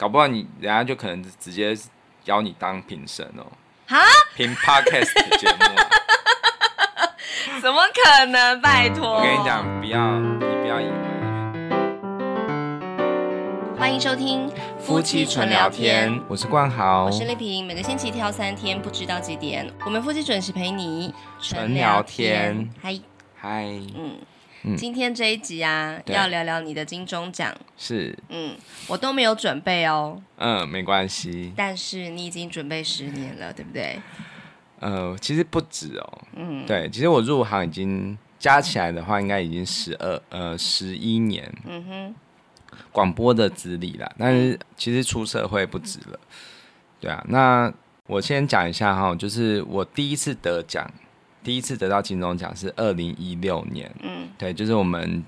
搞不好你人家就可能直接邀你当评审哦。哈？评 Podcast 的节目啊？怎么可能？拜托！我跟你讲，不要，你不要以为。欢迎收听夫妻纯聊天，我是冠豪，我是丽萍，每个星期挑三天，不知道几点，我们夫妻准时陪你纯聊天。嗨嗨，嗯。嗯、今天这一集啊，要聊聊你的金钟奖。是，嗯，我都没有准备哦。嗯，没关系。但是你已经准备十年了，对不对？呃，其实不止哦。嗯，对，其实我入行已经加起来的话，应该已经十二呃十一年。嗯哼。广播的资历啦，但是其实出社会不止了。对啊，那我先讲一下哈，就是我第一次得奖。第一次得到金钟奖是二零一六年，嗯，对，就是我们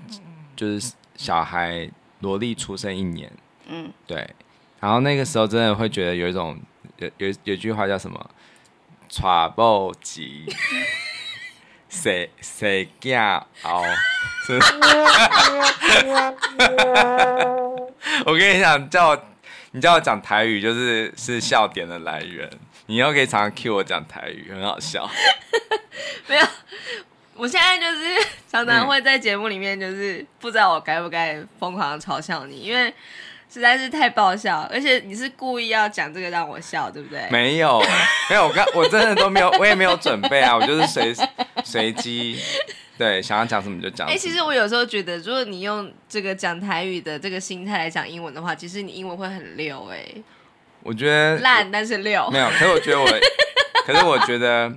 就是小孩萝莉出生一年，嗯，对，然后那个时候真的会觉得有一种有有有句话叫什么“娶某急，生生囝后”，是 我跟你讲，叫我你叫我讲台语，就是是笑点的来源。你以后可以常常 cue 我讲台语，很好笑。没有，我现在就是常常会在节目里面，就是不知道我该不该疯狂的嘲笑你，因为实在是太爆笑，而且你是故意要讲这个让我笑，对不对？没有，没有，我刚我真的都没有，我也没有准备啊，我就是随 随机，对，想要讲什么就讲。哎、欸，其实我有时候觉得，如果你用这个讲台语的这个心态来讲英文的话，其实你英文会很溜哎、欸。我觉得烂，但是溜。没有，可是我觉得我，可是我觉得。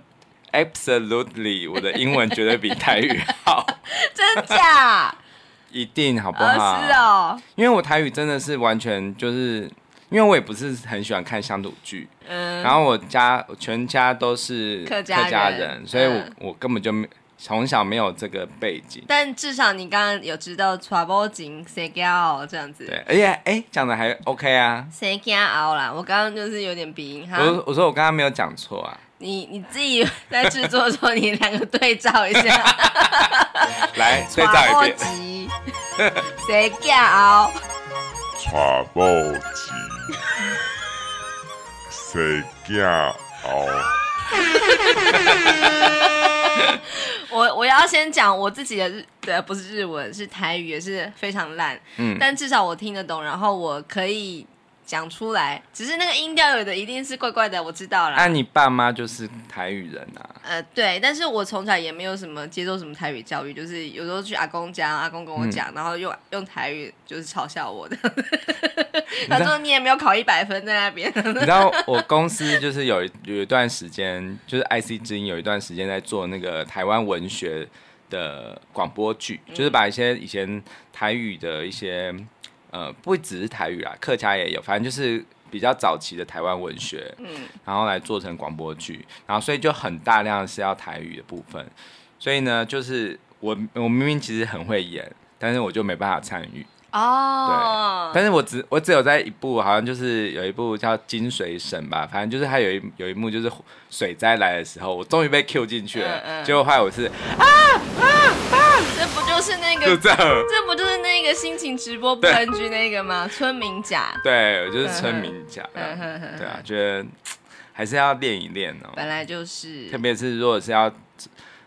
Absolutely，我的英文绝对比台语好，真假？一定好不好？是哦，因为我台语真的是完全就是，因为我也不是很喜欢看乡土剧，嗯，然后我家全家都是客家人，家人所以我、嗯、我根本就没从小没有这个背景。但至少你刚刚有知道 trouble 金谁教这样子，对，而且哎讲的还 OK 啊，谁教啦？我刚刚就是有点鼻音哈。我我说我刚刚没有讲错啊。你你自己在制作的时候，你两个对照一下，来对照一遍。谁叫？茶包机。谁叫？我我要先讲我自己的日，对，不是日文，是台语，也是非常烂。嗯，但至少我听得懂，然后我可以。讲出来，只是那个音调有的一定是怪怪的，我知道了。那你爸妈就是台语人啊？呃，对，但是我从小也没有什么接受什么台语教育，就是有时候去阿公家，阿公跟我讲，嗯、然后用用台语就是嘲笑我的。他说你也没有考一百分在那边。你知道我公司就是有有一段时间，就是 IC 之音有一段时间在做那个台湾文学的广播剧，嗯、就是把一些以前台语的一些。呃，不只是台语啦，客家也有，反正就是比较早期的台湾文学，嗯，然后来做成广播剧，然后所以就很大量是要台语的部分，所以呢，就是我我明明其实很会演，但是我就没办法参与。哦，对，但是我只我只有在一部，好像就是有一部叫《金水省》吧，反正就是他有一有一幕就是水灾来的时候，我终于被 Q 进去了，嗯嗯、结果后来我是啊啊啊！这不就是那个？就这样，这不就是那个心情直播不 NG 那个吗？村民甲，对，我就是村民甲，对啊，觉得还是要练一练哦。本来就是，特别是如果是要。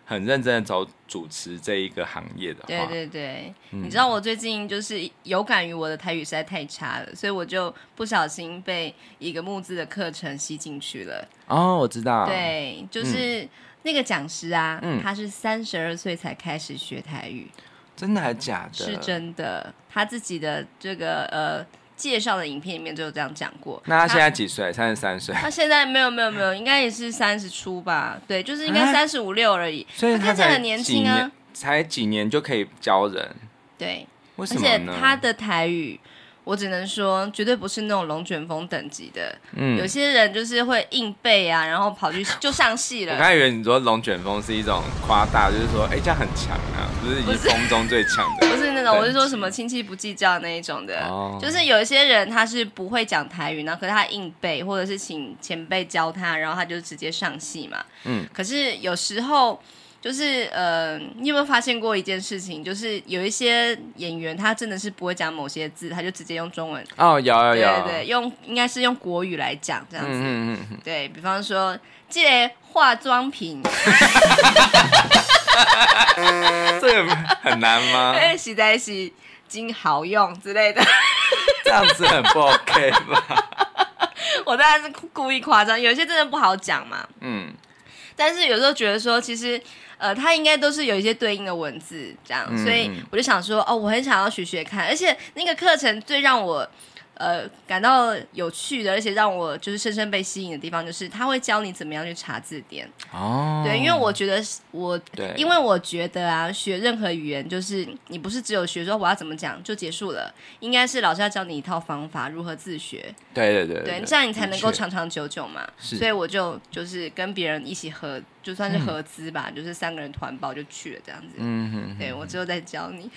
很认真的走主持这一个行业的话，对对对，嗯、你知道我最近就是有感于我的台语实在太差了，所以我就不小心被一个募资的课程吸进去了。哦，我知道，对，就是那个讲师啊，嗯、他是三十二岁才开始学台语，真的还假的？是真的，他自己的这个呃。介绍的影片里面就有这样讲过。那他现在几岁？三十三岁。他现在没有没有没有，应该也是三十出吧？对，就是应该三十五六而已。所以他看起来很年轻啊，才几年就可以教人。对，为什么呢？而且他的台语。我只能说，绝对不是那种龙卷风等级的。嗯，有些人就是会硬背啊，然后跑去就上戏了。我刚以为你说龙卷风是一种夸大，就是说，哎、欸，这样很强啊，不是已经风中最强的。不是那种，我是说什么亲戚不计较那一种的。哦，就是有一些人他是不会讲台语，然后可是他硬背，或者是请前辈教他，然后他就直接上戏嘛。嗯，可是有时候。就是呃，你有没有发现过一件事情？就是有一些演员，他真的是不会讲某些字，他就直接用中文。哦，有有有，对对，用应该是用国语来讲这样子。嗯嗯嗯。对，比方说，这个化妆品，这个很难吗？哎，实在是真好用之类的。这样子很不 OK 吧？我当然是故意夸张，有些真的不好讲嘛。嗯。但是有时候觉得说，其实，呃，它应该都是有一些对应的文字，这样，嗯、所以我就想说，哦，我很想要学学看，而且那个课程最让我。呃，感到有趣的，而且让我就是深深被吸引的地方，就是他会教你怎么样去查字典。哦，对，因为我觉得我，对，因为我觉得啊，学任何语言就是你不是只有学说我要怎么讲就结束了，应该是老师要教你一套方法，如何自学。对对对，对，对，这样你才能够长长久久嘛。是，所以我就就是跟别人一起合，就算是合资吧，嗯、就是三个人团报就去了这样子。嗯哼，哼，对我之后再教你。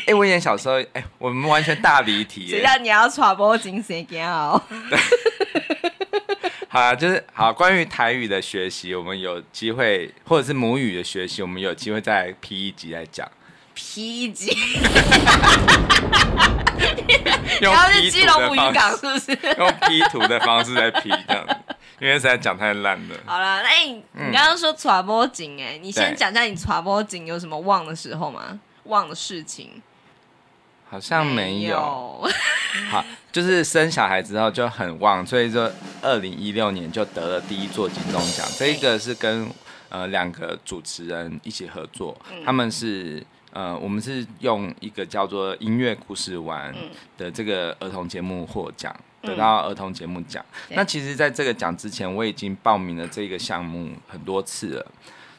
哎、欸，我以前小时候，哎、欸，我们完全大离题。谁让你要传播精神更好？对，好啊，就是好。关于台语的学习，我们有机会，或者是母语的学习，我们有机会再 P 一集来讲。P 一集？然后是基隆母语港是不是？用 P 图的方式在 P 这样子，因为实在讲太烂了。好了，那你你刚刚说传播景，哎，你先讲一下你传播景有什么忘的时候吗？忘的事情好像没有，好，就是生小孩之后就很忘，所以说二零一六年就得了第一座金钟奖。这一个是跟呃两个主持人一起合作，嗯、他们是呃我们是用一个叫做音乐故事玩的这个儿童节目获奖，嗯、得到儿童节目奖。嗯、那其实在这个奖之前，我已经报名了这个项目很多次了，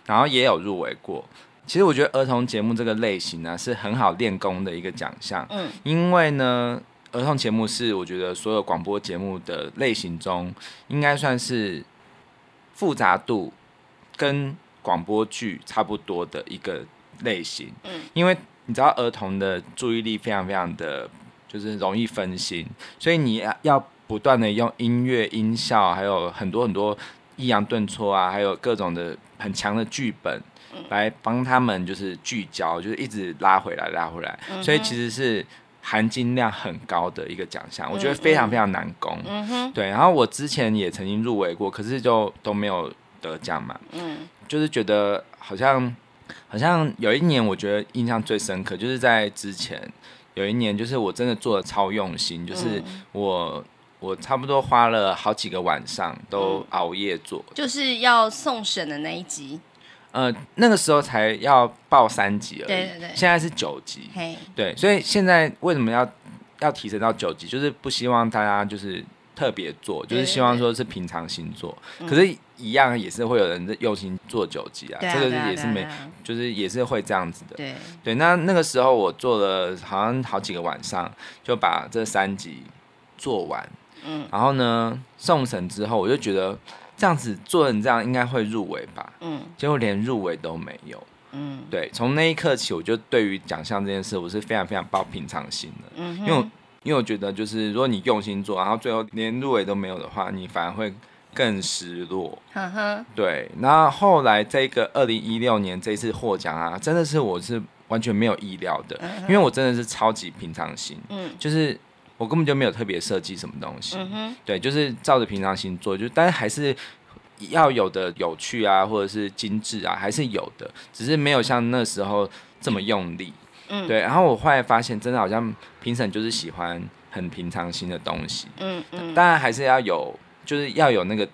然后也有入围过。其实我觉得儿童节目这个类型呢，是很好练功的一个奖项。嗯，因为呢，儿童节目是我觉得所有广播节目的类型中，应该算是复杂度跟广播剧差不多的一个类型。嗯，因为你知道儿童的注意力非常非常的，就是容易分心，所以你要要不断的用音乐、音效，还有很多很多抑扬顿挫啊，还有各种的很强的剧本。来帮他们就是聚焦，就是一直拉回来，拉回来，所以其实是含金量很高的一个奖项，嗯、我觉得非常非常难攻。对。然后我之前也曾经入围过，可是就都没有得奖嘛。嗯，就是觉得好像好像有一年，我觉得印象最深刻，就是在之前有一年，就是我真的做的超用心，就是我我差不多花了好几个晚上都熬夜做，就是要送审的那一集。呃，那个时候才要报三级而已，对对对，现在是九级，对，所以现在为什么要要提升到九级？就是不希望大家就是特别做，就是希望说是平常心做。可是，一样也是会有人用心做九级啊，这个也是没，就是也是会这样子的。对对，那那个时候我做了好像好几个晚上，就把这三集做完。嗯，然后呢，送审之后，我就觉得。这样子做成这样应该会入围吧？嗯，结果连入围都没有。嗯，对，从那一刻起，我就对于奖项这件事，我是非常非常抱平常心的。嗯，因为因为我觉得，就是如果你用心做，然后最后连入围都没有的话，你反而会更失落。呵呵，对。那后，后来这个二零一六年这次获奖啊，真的是我是完全没有意料的，嗯、因为我真的是超级平常心。嗯，就是。我根本就没有特别设计什么东西，嗯、哼对，就是照着平常心做，就但是还是要有的有趣啊，或者是精致啊，还是有的，只是没有像那时候这么用力，嗯，对。然后我后来发现，真的好像评审就是喜欢很平常心的东西，嗯嗯，当然还是要有，就是要有那个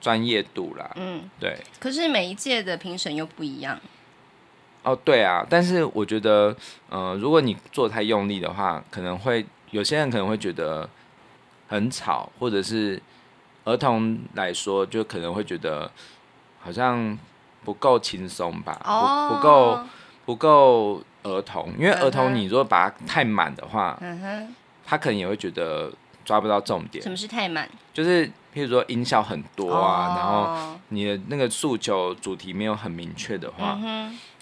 专业度啦，嗯，对。可是每一届的评审又不一样，哦，对啊，但是我觉得，呃，如果你做太用力的话，可能会。有些人可能会觉得很吵，或者是儿童来说，就可能会觉得好像不够轻松吧，不不够不够儿童，因为儿童你如果把它太满的话，嗯哼他可能也会觉得抓不到重点。什么是太满？就是譬如说音效很多啊，然后你的那个诉求主题没有很明确的话，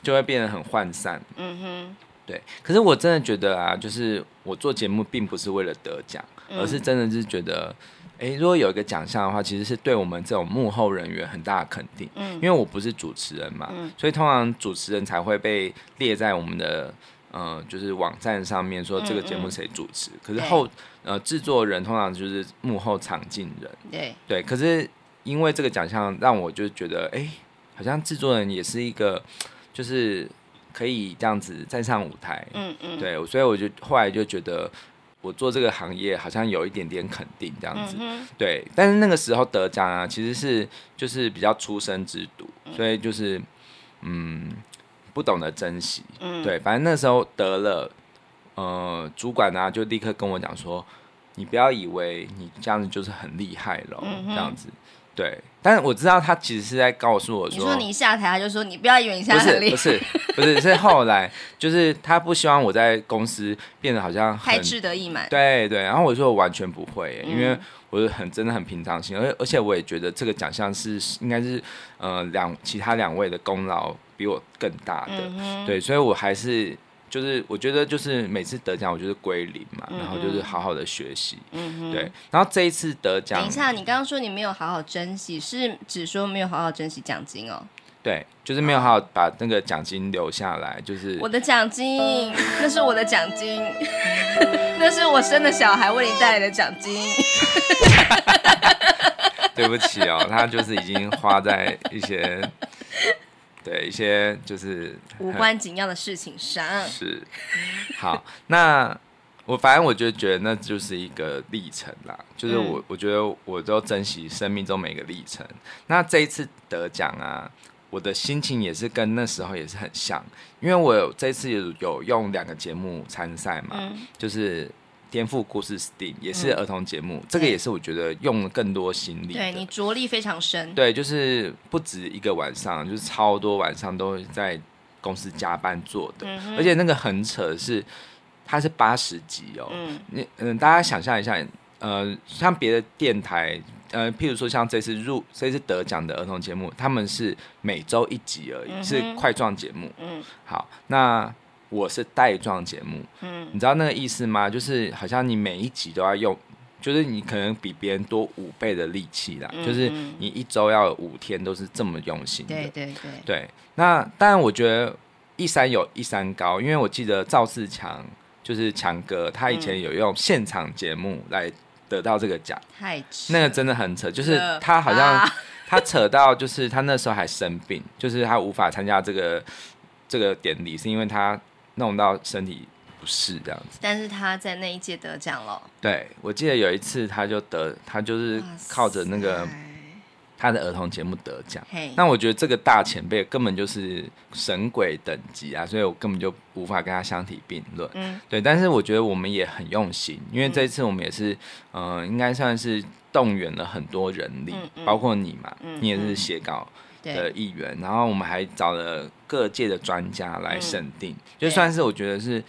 就会变得很涣散。嗯哼。对，可是我真的觉得啊，就是我做节目并不是为了得奖，嗯、而是真的是觉得，哎、哎，如果有一个奖项的话，其实是对我们这种幕后人员很大的肯定。嗯，因为我不是主持人嘛，嗯、所以通常主持人才会被列在我们的呃，就是网站上面说这个节目谁主持。可是后呃制作人通常就是幕后场镜人。对对，可是因为这个奖项让我就觉得，哎，好像制作人也是一个，就是可以这样子站上舞台。嗯嗯，对，所以我就后来就觉得。我做这个行业好像有一点点肯定这样子，对。但是那个时候得奖啊，其实是就是比较出生之犊，所以就是嗯不懂得珍惜。嗯、对，反正那时候得了，呃，主管呢、啊、就立刻跟我讲说，你不要以为你这样子就是很厉害了，嗯、这样子。对，但是我知道他其实是在告诉我说，你说你下台，他就说你不要以为你现在很厉害，不是不是不是，是后来就是他不希望我在公司变得好像太志得意满，对对，然后我说我完全不会，因为我是很真的很平常心，而而且我也觉得这个奖项是应该是呃两其他两位的功劳比我更大的，嗯、对，所以我还是。就是我觉得就是每次得奖，我就是归零嘛，嗯、然后就是好好的学习，嗯哼，对。然后这一次得奖，等一下，你刚刚说你没有好好珍惜，是只说没有好好珍惜奖金哦？对，就是没有好好把那个奖金留下来，就是我的奖金，那是我的奖金，那是我生的小孩为你带来的奖金。对不起哦，他就是已经花在一些。对一些就是无关紧要的事情上。是。好，那我反正我就觉得那就是一个历程啦，就是我、嗯、我觉得我都珍惜生命中每一个历程。那这一次得奖啊，我的心情也是跟那时候也是很像，因为我有这次有有用两个节目参赛嘛，嗯、就是。颠覆故事 STEAM 也是儿童节目，嗯、这个也是我觉得用了更多心力。对，你着力非常深。对，就是不止一个晚上，就是超多晚上都在公司加班做的。嗯、哼而且那个很扯的是，它是八十集哦。嗯。你嗯，大家想象一下，呃，像别的电台，呃，譬如说像这次入这次得奖的儿童节目，他们是每周一集而已，嗯、是块状节目。嗯。好，那。我是带状节目，嗯，你知道那个意思吗？就是好像你每一集都要用，就是你可能比别人多五倍的力气啦，嗯、就是你一周要有五天都是这么用心的，对对对。对，那当然我觉得一山有一山高，因为我记得赵自强就是强哥，他以前有用现场节目来得到这个奖，太扯，那个真的很扯，就是他好像 他扯到就是他那时候还生病，就是他无法参加这个这个典礼，是因为他。弄到身体不适这样子，但是他在那一届得奖了。对，我记得有一次他就得，他就是靠着那个他的儿童节目得奖。那我觉得这个大前辈根本就是神鬼等级啊，所以我根本就无法跟他相提并论。嗯，对。但是我觉得我们也很用心，因为这一次我们也是，嗯、呃，应该算是动员了很多人力，嗯嗯、包括你嘛，嗯、你也是写稿。的议员，然后我们还找了各界的专家来审定，嗯、就算是我觉得是，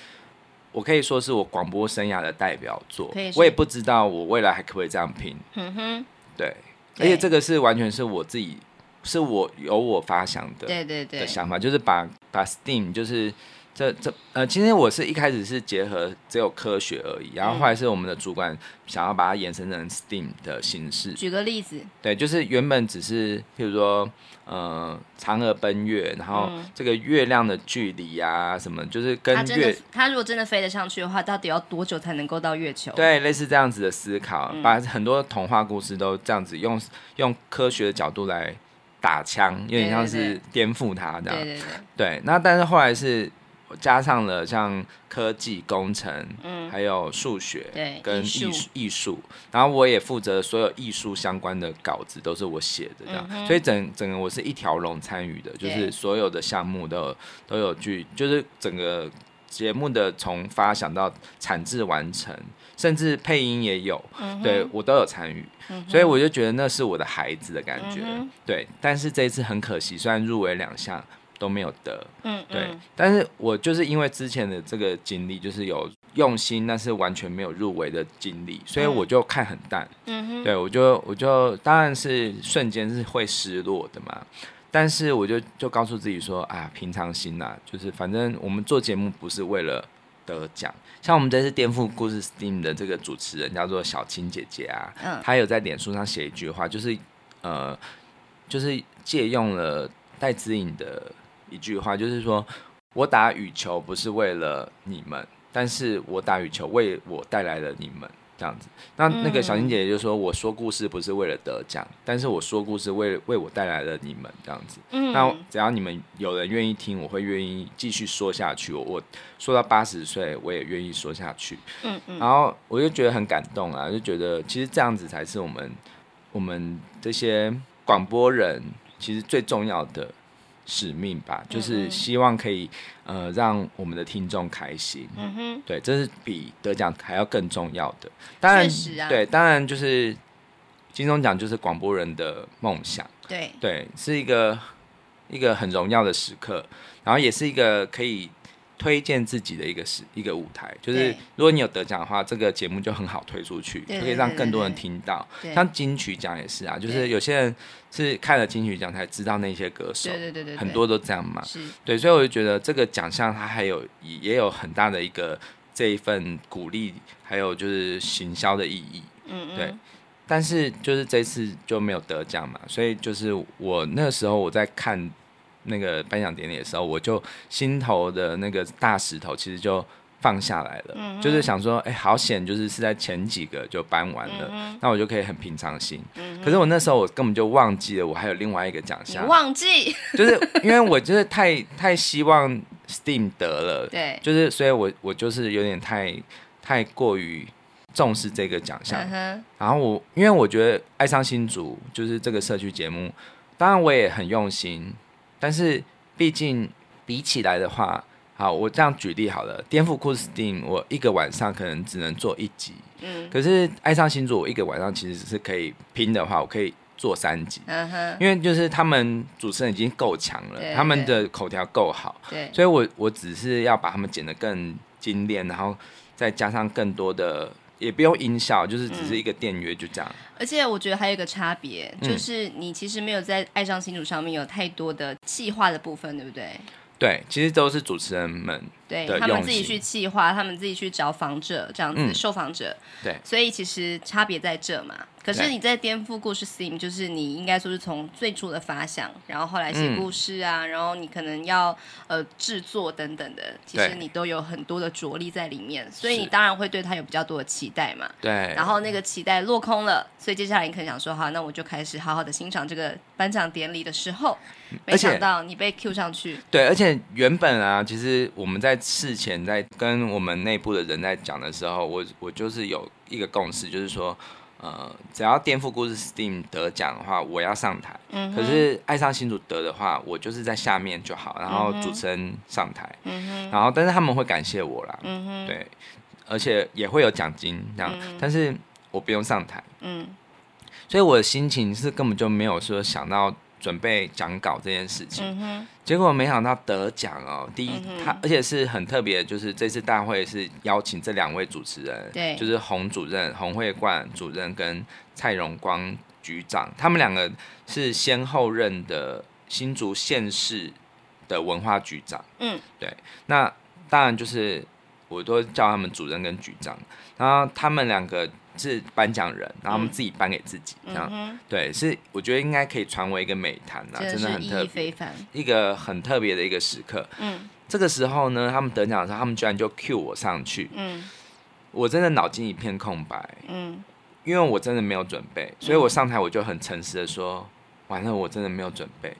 我可以说是我广播生涯的代表作。我也不知道我未来还可不可以这样拼。嗯哼，对，对而且这个是完全是我自己，是我由我发想的，对对对的想法，就是把把 STEAM 就是。这这呃，今天我是一开始是结合只有科学而已，然后后来是我们的主管想要把它延伸成 STEAM 的形式。举个例子，对，就是原本只是譬如说，呃，嫦娥奔月，然后这个月亮的距离啊，什么，就是跟月，它如果真的飞得上去的话，到底要多久才能够到月球？对，类似这样子的思考，嗯、把很多童话故事都这样子用用科学的角度来打枪，有点像是颠覆它这样。对对对，对。那但是后来是。加上了像科技、工程，嗯，还有数学，对，跟艺术。艺术，然后我也负责所有艺术相关的稿子，都是我写的这样，嗯、所以整整个我是一条龙参与的，就是所有的项目都有都有去，就是整个节目的从发想到产制完成，甚至配音也有，嗯、对我都有参与，嗯、所以我就觉得那是我的孩子的感觉，嗯、对。但是这一次很可惜，虽然入围两项。都没有得，嗯，对，嗯、但是我就是因为之前的这个经历，就是有用心，但是完全没有入围的经历，所以我就看很淡，嗯。哼，对我就我就当然是瞬间是会失落的嘛，但是我就就告诉自己说啊，平常心呐，就是反正我们做节目不是为了得奖。像我们这次颠覆故事 STEAM 的这个主持人叫做小青姐姐啊，嗯，她有在脸书上写一句话，就是呃，就是借用了戴姿颖的一句话，就是说我打羽球不是为了你们，但是我打羽球为我带来了你们。这样子，那那个小青姐姐就说：“我说故事不是为了得奖，但是我说故事为为我带来了你们这样子。嗯，那只要你们有人愿意听，我会愿意继续说下去。我我说到八十岁，我也愿意说下去。嗯嗯，然后我就觉得很感动啊，就觉得其实这样子才是我们我们这些广播人其实最重要的。”使命吧，就是希望可以呃让我们的听众开心。嗯哼，对，这是比得奖还要更重要的。当然，啊、对，当然就是金钟奖就是广播人的梦想。对对，是一个一个很荣耀的时刻，然后也是一个可以。推荐自己的一个是一个舞台，就是如果你有得奖的话，这个节目就很好推出去，就可以让更多人听到。像金曲奖也是啊，就是有些人是看了金曲奖才知道那些歌手，对对对对，很多都这样嘛。对，所以我就觉得这个奖项它还有也有很大的一个这一份鼓励，还有就是行销的意义。嗯嗯。对，但是就是这次就没有得奖嘛，所以就是我那时候我在看。那个颁奖典礼的时候，我就心头的那个大石头其实就放下来了，嗯、就是想说，哎、欸，好险，就是是在前几个就颁完了，嗯、那我就可以很平常心。嗯、可是我那时候我根本就忘记了，我还有另外一个奖项，你忘记，就是因为我就是太太希望 STEAM 得了，对，就是所以我我就是有点太太过于重视这个奖项，嗯、然后我因为我觉得爱上新竹就是这个社区节目，当然我也很用心。但是，毕竟比起来的话，好，我这样举例好了。颠覆故事 STEAM，我一个晚上可能只能做一集。嗯。可是爱上星座，我一个晚上其实是可以拼的话，我可以做三集。嗯哼。因为就是他们主持人已经够强了，他们的口条够好。对。所以我我只是要把他们剪得更精炼，然后再加上更多的。也不用音效，就是只是一个电乐，就这样。而且我觉得还有一个差别，就是你其实没有在《爱上新主》上面有太多的企划的部分，对不对？对，其实都是主持人们对他们自己去企划，他们自己去找访者这样子，嗯、受访者。对，所以其实差别在这嘛。可是你在颠覆故事 STEAM，就是你应该说是从最初的发想，然后后来写故事啊，嗯、然后你可能要呃制作等等的，其实你都有很多的着力在里面，所以你当然会对他有比较多的期待嘛。对。然后那个期待落空了，所以接下来你可能想说，好，那我就开始好好的欣赏这个颁奖典礼的时候，没想到你被 Q 上去。对，而且原本啊，其实我们在事前在跟我们内部的人在讲的时候，我我就是有一个共识，就是说。呃，只要颠覆故事 STEAM 得奖的话，我要上台。嗯、可是爱上新主得的话，我就是在下面就好，然后主持人上台。然后但是他们会感谢我啦。对，而且也会有奖金这样，嗯、但是我不用上台。嗯、所以我的心情是根本就没有说想到。准备讲稿这件事情，嗯、结果没想到得奖哦！第一，嗯、他而且是很特别，就是这次大会是邀请这两位主持人，对，就是洪主任、洪慧冠主任跟蔡荣光局长，他们两个是先后任的新竹县市的文化局长，嗯，对，那当然就是我都叫他们主任跟局长，然后他们两个。是颁奖人，然后他们自己颁给自己，这样、嗯、对，是我觉得应该可以传为一个美谈啊，真的很特别，一个很特别的一个时刻。嗯，这个时候呢，他们得奖的时候，他们居然就 cue 我上去，嗯，我真的脑筋一片空白，嗯，因为我真的没有准备，所以我上台我就很诚实的说，完了，我真的没有准备，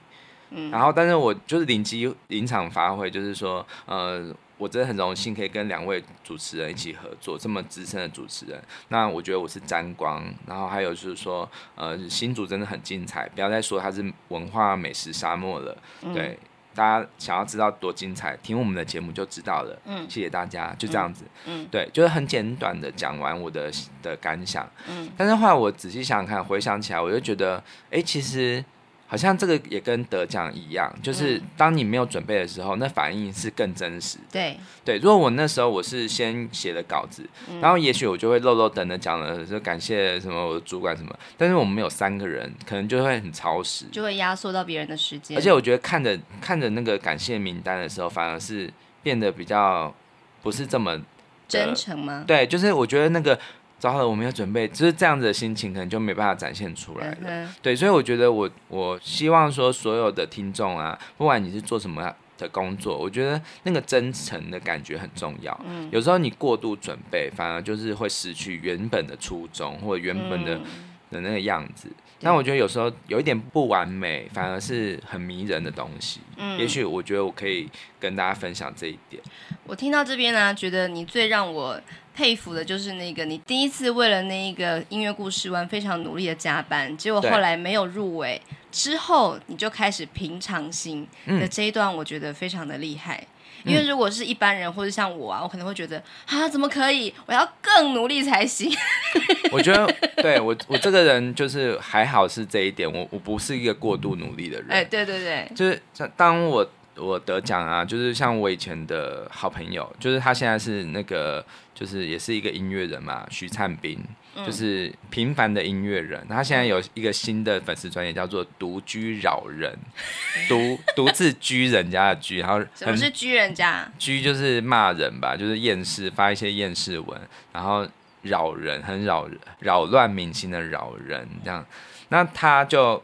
嗯，然后但是我就是临机临场发挥，就是说，呃。我真的很荣幸可以跟两位主持人一起合作，这么资深的主持人。那我觉得我是沾光，然后还有就是说，呃，新竹真的很精彩，不要再说它是文化美食沙漠了。嗯、对，大家想要知道多精彩，听我们的节目就知道了。嗯，谢谢大家，就这样子。嗯，嗯对，就是很简短的讲完我的的感想。嗯，但是后来我仔细想想看，回想起来，我就觉得，哎，其实。好像这个也跟得奖一样，就是当你没有准备的时候，那反应是更真实的。对对，如果我那时候我是先写了稿子，嗯、然后也许我就会漏漏等的讲了，就感谢什么我的主管什么，但是我们有三个人，可能就会很超时，就会压缩到别人的时间。而且我觉得看着看着那个感谢名单的时候，反而是变得比较不是这么真诚吗？对，就是我觉得那个糟了，我们要准备，就是这样子的心情，可能就没办法展现出来了。嗯、对，所以我觉得我我希望说，所有的听众啊，不管你是做什么的工作，我觉得那个真诚的感觉很重要。嗯，有时候你过度准备，反而就是会失去原本的初衷或者原本的、嗯、的那个样子。但我觉得有时候有一点不完美，反而是很迷人的东西。嗯，也许我觉得我可以跟大家分享这一点。我听到这边呢，觉得你最让我佩服的就是那个你第一次为了那一个音乐故事湾非常努力的加班，结果后来没有入围，之后你就开始平常心的这一段，我觉得非常的厉害。因为如果是一般人或者像我啊，我可能会觉得啊，怎么可以？我要更努力才行。我觉得对我我这个人就是还好是这一点，我我不是一个过度努力的人。哎，对对对，就是当我我得奖啊，就是像我以前的好朋友，就是他现在是那个就是也是一个音乐人嘛，徐灿斌。就是平凡的音乐人，他现在有一个新的粉丝专业，叫做“独居扰人”，独独自居人家的居，然后什么是居人家？居就是骂人吧，就是厌世，发一些厌世文，然后扰人，很扰扰乱民心的扰人这样。那他就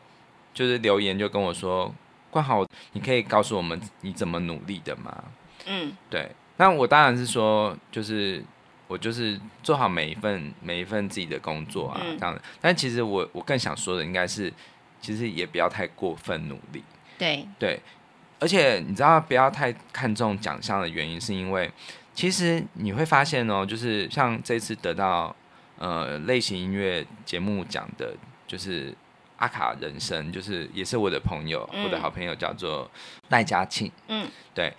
就是留言就跟我说：“冠豪，你可以告诉我们你怎么努力的吗？”嗯，对。那我当然是说，就是。我就是做好每一份每一份自己的工作啊，这样的。但其实我我更想说的应该是，其实也不要太过分努力。对对，而且你知道不要太看重奖项的原因，是因为其实你会发现哦，就是像这次得到呃类型音乐节目奖的，就是阿卡人生，就是也是我的朋友，嗯、我的好朋友叫做赖佳庆。嗯，对。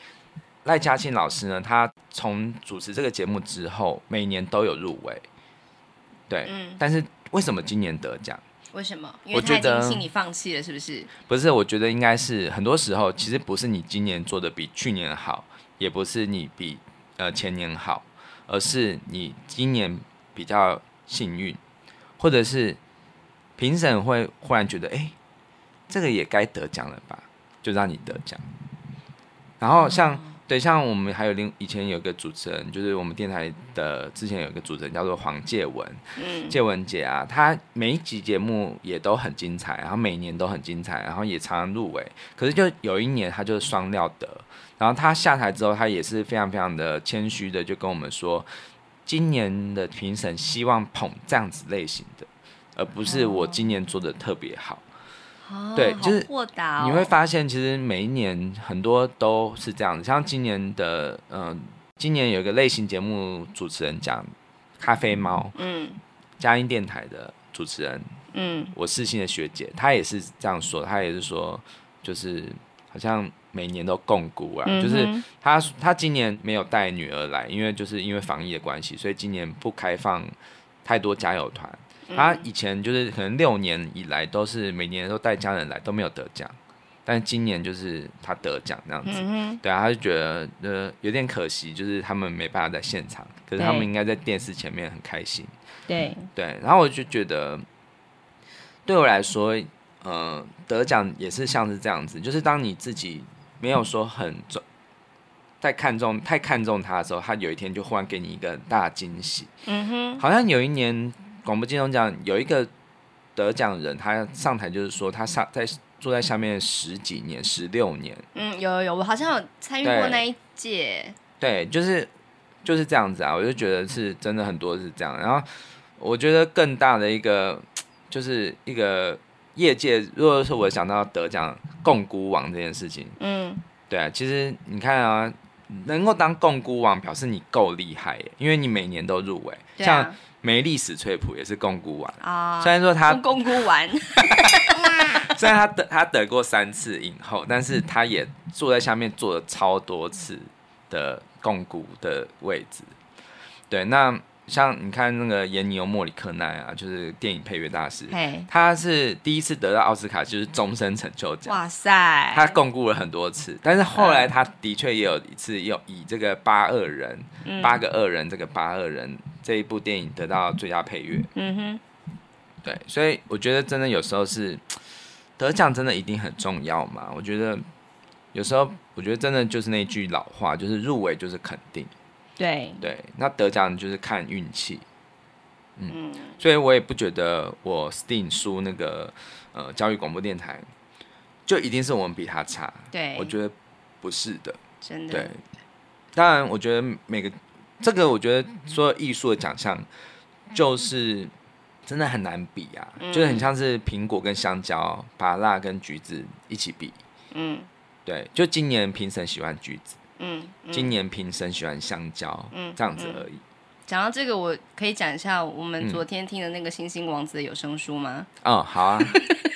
赖嘉庆老师呢，他从主持这个节目之后，每年都有入围，对，嗯，但是为什么今年得奖？为什么？因为他已经心里放弃了，是不是？不是，我觉得应该是很多时候，其实不是你今年做的比去年好，也不是你比呃前年好，而是你今年比较幸运，或者是评审会忽然觉得，哎，这个也该得奖了吧，就让你得奖，然后像。嗯对，像我们还有另以前有个主持人，就是我们电台的之前有一个主持人叫做黄介文，嗯，介文姐啊，她每一集节目也都很精彩，然后每年都很精彩，然后也常常入围。可是就有一年她就是双料得，然后她下台之后，她也是非常非常的谦虚的，就跟我们说，今年的评审希望捧这样子类型的，而不是我今年做的特别好。哦、对，就是豁达你会发现，其实每一年很多都是这样子。像今年的，嗯、呃，今年有一个类型节目主持人讲咖啡猫，嗯，佳音电台的主持人，嗯，我四星的学姐，她也是这样说，她也是说，就是好像每年都摃龟啊，嗯、就是她她今年没有带女儿来，因为就是因为防疫的关系，所以今年不开放太多加油团。他以前就是可能六年以来都是每年都带家人来都没有得奖，但今年就是他得奖这样子，嗯、对啊，他就觉得呃有点可惜，就是他们没办法在现场，可是他们应该在电视前面很开心，对。对，然后我就觉得对我来说，呃，得奖也是像是这样子，就是当你自己没有说很重，在看重太看重他的时候，他有一天就忽然给你一个大惊喜，嗯哼，好像有一年。广播金钟奖有一个得奖人，他上台就是说，他上在坐在下面十几年，十六年。嗯，有有有，我好像有参与过那一届。对，就是就是这样子啊，我就觉得是真的很多是这样。然后我觉得更大的一个就是一个业界，如果说我想到得奖共孤王这件事情，嗯，对啊，其实你看啊，能够当共孤王，表示你够厉害耶，因为你每年都入围，啊、像。梅丽史翠普也是共孤丸啊，虽然说他共孤丸，虽然他得他得过三次影后，但是他也坐在下面坐了超多次的共孤的位置。对，那像你看那个严尼欧莫里克奈啊，就是电影配乐大师，他是第一次得到奥斯卡就是终身成就奖。哇塞，他摃龟了很多次，但是后来他的确也有一次又以这个八恶人，嗯、八个恶人这个八恶人。这一部电影得到最佳配乐，嗯哼，对，所以我觉得真的有时候是得奖真的一定很重要嘛？我觉得有时候我觉得真的就是那句老话，就是入围就是肯定，对对，那得奖就是看运气。嗯，嗯所以我也不觉得我 STEAM 输那个呃教育广播电台，就一定是我们比他差。对，我觉得不是的。真的对，当然，我觉得每个这个，我觉得说艺术的奖项就是真的很难比啊，嗯就是很像是苹果跟香蕉、芭乐跟橘子一起比。嗯对，就今年评审喜欢橘子，嗯，嗯今年评审喜欢香蕉，嗯这样子而已。讲到这个，我可以讲一下我们昨天听的那个《星星王子》的有声书吗？哦，好啊，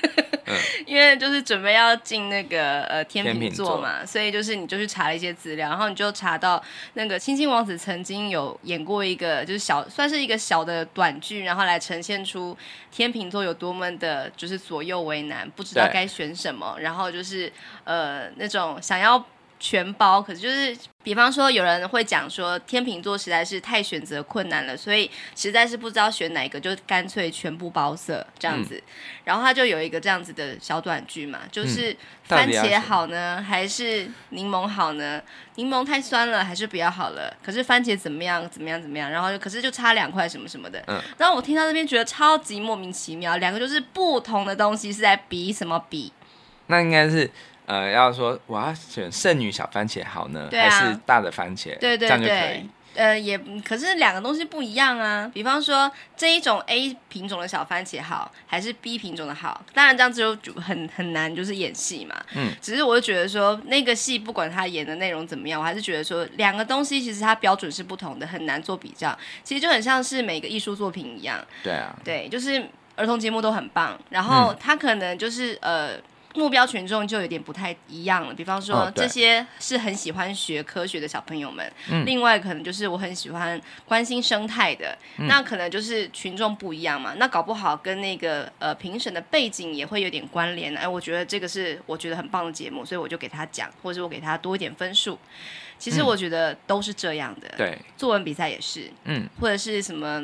因为就是准备要进那个呃天秤座嘛，所以就是你就去查了一些资料，然后你就查到那个星星王子曾经有演过一个就是小算是一个小的短剧，然后来呈现出天秤座有多么的就是左右为难，不知道该选什么，然后就是呃那种想要。全包，可是就是，比方说，有人会讲说，天秤座实在是太选择困难了，所以实在是不知道选哪一个，就干脆全部包色这样子。嗯、然后他就有一个这样子的小短剧嘛，就是嗯番茄好呢，还是柠檬好呢？柠檬太酸了，还是不要好了？可是番茄怎么样？怎么样？怎么样？然后就可是就差两块什么什么的。嗯。然后我听到这边觉得超级莫名其妙，两个就是不同的东西，是在比什么比？那应该是。呃，要说我要选剩女小番茄好呢，对啊、还是大的番茄？对对对，这样就可以。呃，也可是两个东西不一样啊。比方说这一种 A 品种的小番茄好，还是 B 品种的好？当然这样子就很很难，就是演戏嘛。嗯。只是我就觉得说，那个戏不管他演的内容怎么样，我还是觉得说两个东西其实它标准是不同的，很难做比较。其实就很像是每个艺术作品一样。对啊。对，就是儿童节目都很棒，然后他可能就是、嗯、呃。目标群众就有点不太一样了，比方说、哦、这些是很喜欢学科学的小朋友们，嗯、另外可能就是我很喜欢关心生态的，嗯、那可能就是群众不一样嘛，那搞不好跟那个呃评审的背景也会有点关联。哎，我觉得这个是我觉得很棒的节目，所以我就给他讲，或者我给他多一点分数。其实我觉得都是这样的，对、嗯，作文比赛也是，嗯，或者是什么。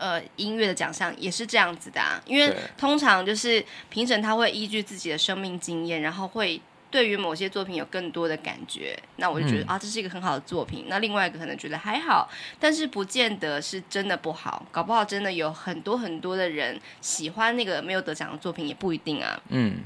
呃，音乐的奖项也是这样子的啊，因为通常就是评审他会依据自己的生命经验，然后会对于某些作品有更多的感觉。那我就觉得、嗯、啊，这是一个很好的作品。那另外一个可能觉得还好，但是不见得是真的不好，搞不好真的有很多很多的人喜欢那个没有得奖的作品，也不一定啊。嗯，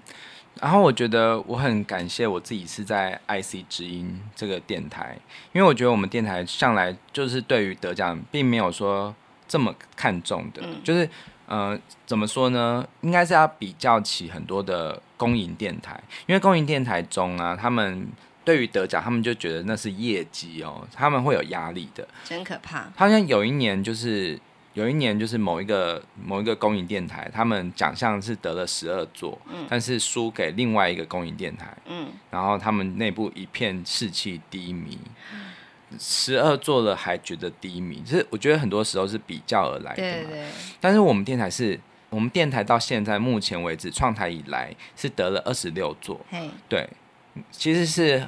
然后我觉得我很感谢我自己是在 IC 之音这个电台，因为我觉得我们电台向来就是对于得奖并没有说。这么看重的，嗯、就是，呃，怎么说呢？应该是要比较起很多的公营电台，因为公营电台中啊，他们对于得奖，他们就觉得那是业绩哦，他们会有压力的，真可怕。好像有一年，就是有一年，就是某一个某一个公营电台，他们奖项是得了十二座，嗯，但是输给另外一个公营电台，嗯，然后他们内部一片士气低迷。十二座了还觉得低迷，其实我觉得很多时候是比较而来的嘛。对对。但是我们电台是，我们电台到现在目前为止创台以来是得了二十六座。嘿。对，其实是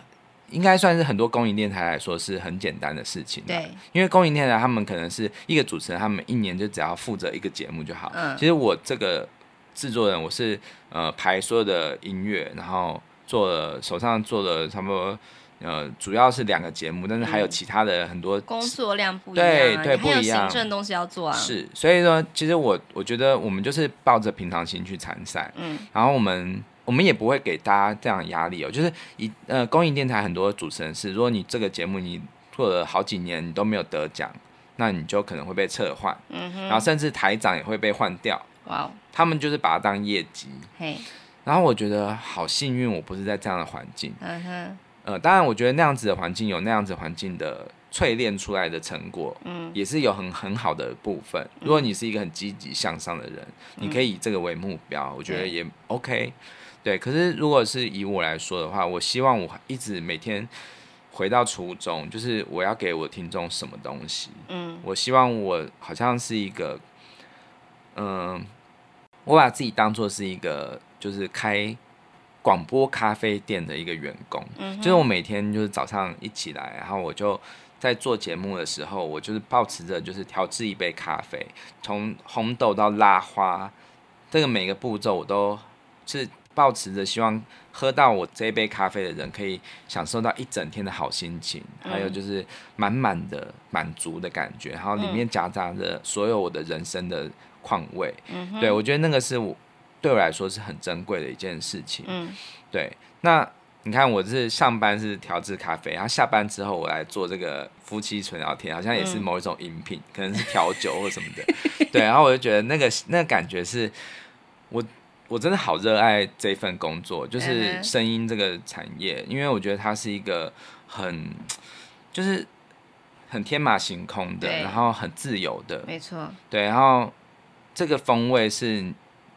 应该算是很多公营电台来说是很简单的事情。对。因为公营电台他们可能是一个主持人，他们一年就只要负责一个节目就好。嗯。其实我这个制作人，我是呃排所有的音乐，然后做了手上做了差不多。呃，主要是两个节目，但是还有其他的很多、嗯、工作量不一样、啊，对对，不一样。行政东西要做啊。是，所以说，其实我我觉得我们就是抱着平常心去参赛，嗯，然后我们我们也不会给大家这样压力哦。就是一呃，公益电台很多主持人是，如果你这个节目你做了好几年你都没有得奖，那你就可能会被撤换，嗯哼，然后甚至台长也会被换掉。哇，他们就是把它当业绩，嘿。然后我觉得好幸运，我不是在这样的环境，嗯哼。呃，当然，我觉得那样子的环境有那样子环境的淬炼出来的成果，嗯，也是有很很好的部分。如果你是一个很积极向上的人，嗯，你可以以这个为目标，我觉得也 OK。对，可是如果是以我来说的话，我希望我一直每天回到初衷，就是我要给我听众什么东西。嗯，我希望我好像是一个，嗯，呃，我把自己当做是一个，就是开。广播咖啡店的一个员工，嗯，就是我每天就是早上一起来，然后我就在做节目的时候，我就是保持着就是调制一杯咖啡，从红豆到拉花，这个每个步骤我都是保持着希望喝到我这一杯咖啡的人可以享受到一整天的好心情，嗯、还有就是满满的满足的感觉，然后里面夹杂着所有我的人生的况味。嗯，对，我觉得那个是我对我来说是很珍贵的一件事情。嗯，对，那。你看，我是上班是调制咖啡，然后下班之后我来做这个夫妻纯聊天，好像也是某一种饮品，嗯、可能是调酒或什么的。对，然后我就觉得那个那个感觉是，我我真的好热爱这份工作，就是声音这个产业，因为我觉得它是一个很就是很天马行空的，然后很自由的，没错。对，然后这个风味是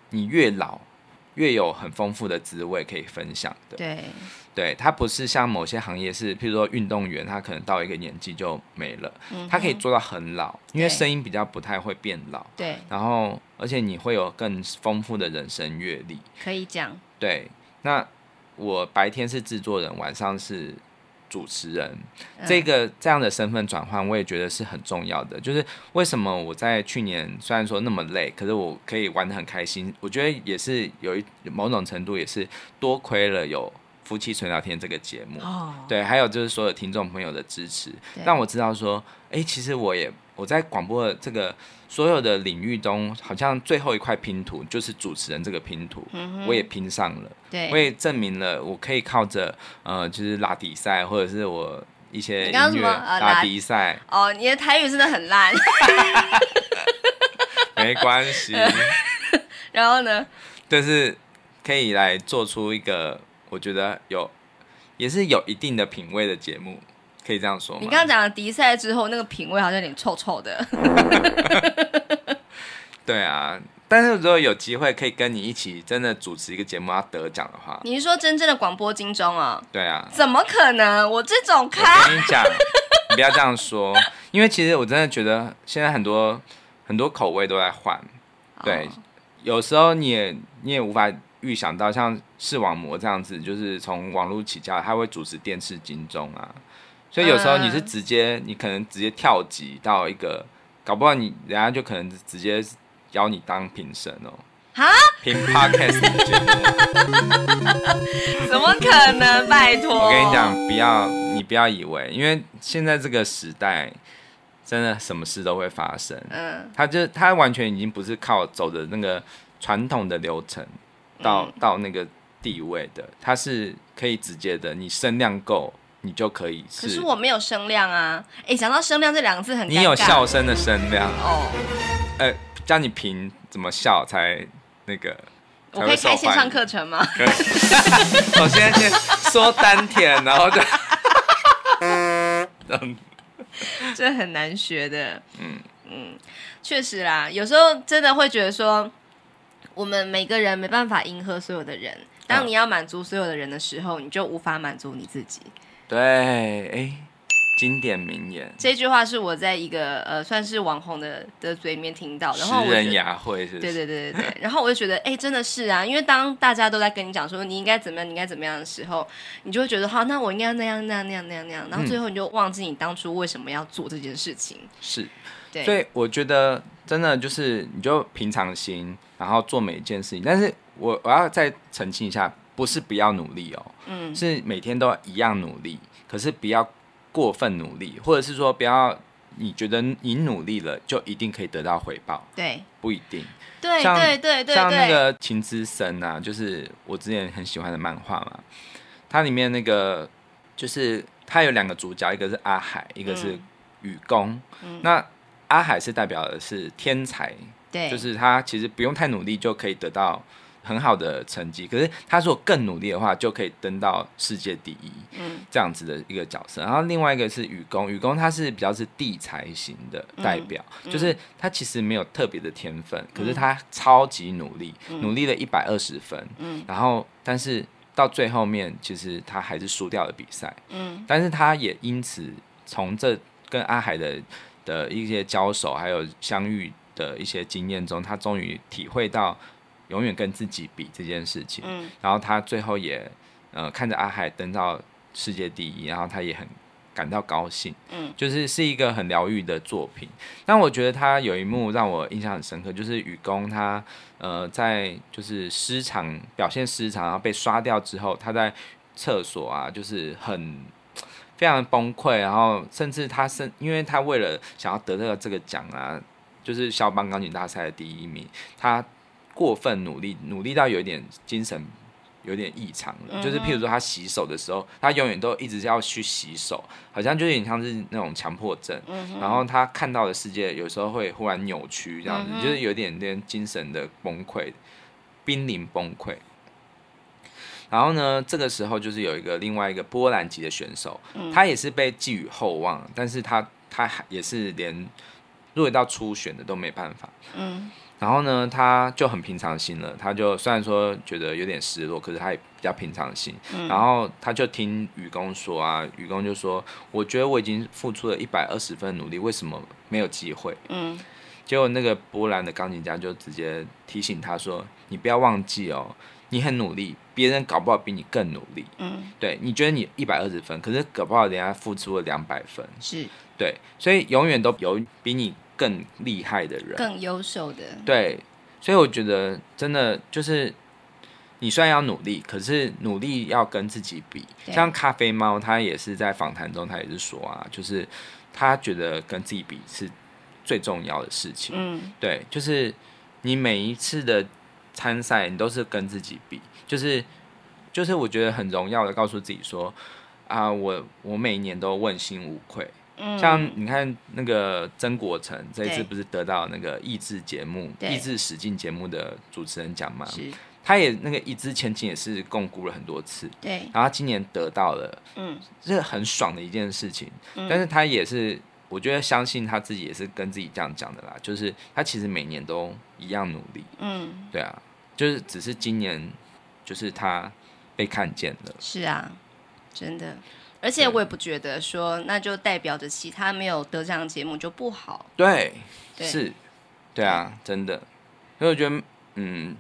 你越老。越有很丰富的滋味可以分享的，对，对，它不是像某些行业是，譬如说运动员，他可能到一个年纪就没了，嗯，他可以做到很老，因为声音比较不太会变老，对，然后而且你会有更丰富的人生阅历，可以讲，对，那我白天是制作人，晚上是。主持人，这个这样的身份转换，我也觉得是很重要的。就是为什么我在去年虽然说那么累，可是我可以玩得很开心。我觉得也是有一某种程度，也是多亏了有夫妻纯聊天这个节目。哦，对，还有就是所有听众朋友的支持，让我知道说，哎，其实我也我在广播的这个。所有的领域中，好像最后一块拼图就是主持人这个拼图，嗯、我也拼上了，对，我也证明了我可以靠着呃，就是拉比赛或者是我一些音乐拉比赛。哦，你的台语真的很烂，没关系。然后呢？就是可以来做出一个我觉得有也是有一定的品味的节目。可以这样说吗？你刚刚讲了迪赛之后，那个品味好像有点臭臭的。对啊，但是如果有机会可以跟你一起真的主持一个节目要得奖的话，你是说真正的广播金钟啊？对啊。怎么可能？我这种咖，我跟你讲，你不要这样说，因为其实我真的觉得现在很多很多口味都在换。对，哦、有时候你也你也无法预想到，像视网膜这样子，就是从网络起家，他会主持电视金钟啊。所以有时候你是直接，嗯、你可能直接跳级到一个，搞不好你人家就可能直接邀你当评审哦。哈？评 Podcast 节目？怎么可能？拜托！我跟你讲，不要，你不要以为，因为现在这个时代，真的什么事都会发生。嗯。他就他完全已经不是靠走的那个传统的流程到、嗯、到那个地位的，它是可以直接的，你声量够。你就可以是，可是我没有声量啊！哎，讲到声量这两个字很，你有笑声的声量哦。呃，教你评怎么笑才那个，我可以开线上课程吗？首先先说丹田，然后就，这很难学的。嗯嗯，确实啦，有时候真的会觉得说，我们每个人没办法迎合所有的人。当你要满足所有的人的时候，你就无法满足你自己。对，哎，经典名言。这句话是我在一个呃，算是网红的的嘴里面听到，然后拾人雅慧是是？对对对对对。然后我就觉得，哎，真的是啊，因为当大家都在跟你讲说你应该怎么样，你应该怎么样的时候，你就会觉得，好，那我应该那样那样那样那样那样，然后最后你就忘记你当初为什么要做这件事情。是，对。所以我觉得真的就是，你就平常心，然后做每一件事情。但是我我要再澄清一下。不是不要努力哦，嗯，是每天都一样努力，可是不要过分努力，或者是说不要你觉得你努力了就一定可以得到回报，对，不一定，对对对对，像那个情之森啊，就是我之前很喜欢的漫画嘛，它里面那个就是它有两个主角，一个是阿海，一个是雨宫，嗯，那阿海是代表的是天才，对，就是他其实不用太努力就可以得到。很好的成绩，可是他如果更努力的话，就可以登到世界第一，嗯，这样子的一个角色。然后另外一个是雨宫，雨宫他是比较是地才型的代表，嗯，就是他其实没有特别的天分，嗯，可是他超级努力，嗯，努力了一百二十分，嗯，然后但是到最后面，其实他还是输掉了比赛，嗯，但是他也因此从这跟阿海的的一些交手还有相遇的一些经验中，他终于体会到。永远跟自己比这件事情，嗯，然后他最后也，呃，看着阿海登到世界第一，然后他也很感到高兴，嗯，就是是一个很疗愈的作品。但我觉得他有一幕让我印象很深刻，就是雨宫他呃在就是失常表现失常，然后被刷掉之后，他在厕所啊，就是很非常崩溃，然后甚至他是因为他为了想要得到这个奖啊，就是肖邦钢琴大赛的第一名，他过分努力，努力到有一点精神。有点异常了，嗯、就是譬如说他洗手的时候，他永远都一直要去洗手，好像就有点像是那种强迫症。嗯、然后他看到的世界有时候会忽然扭曲，这样子、嗯、就是有点点精神的崩溃，濒临崩溃。然后呢，这个时候就是有一个另外一个波兰籍的选手，嗯、他也是被寄予厚望，但是他他也是连入围到初选的都没办法。嗯。然后呢，他就很平常心了。他就虽然说觉得有点失落，可是他也比较平常心。嗯、然后他就听愚公说啊，愚公就说：“我觉得我已经付出了一百二十分努力，为什么没有机会？”嗯。结果那个波兰的钢琴家就直接提醒他说：“你不要忘记哦，你很努力，别人搞不好比你更努力。嗯，对，你觉得你一百二十分，可是搞不好人家付出了两百分。是，对，所以永远都有比你。”更厉害的人，更优秀的，对，所以我觉得真的就是，你虽然要努力，可是努力要跟自己比。像咖啡猫，他也是在访谈中，他也是说啊，就是他觉得跟自己比是最重要的事情。嗯，对，就是你每一次的参赛，你都是跟自己比，就是就是我觉得很荣耀的告诉自己说啊，我我每一年都问心无愧。像你看那个曾国成这一次不是得到那个益智节目、益智使劲节目的主持人奖吗？是，他也那个一掷千金也是共估了很多次，对，然后他今年得到了，嗯，是很爽的一件事情。嗯、但是他也是，我觉得相信他自己也是跟自己这样讲的啦，就是他其实每年都一样努力，嗯，对啊，就是只是今年就是他被看见了，是啊，真的。而且我也不觉得说，那就代表着其他没有得奖的节目就不好。对，对是，对啊，真的。所以我觉得，嗯，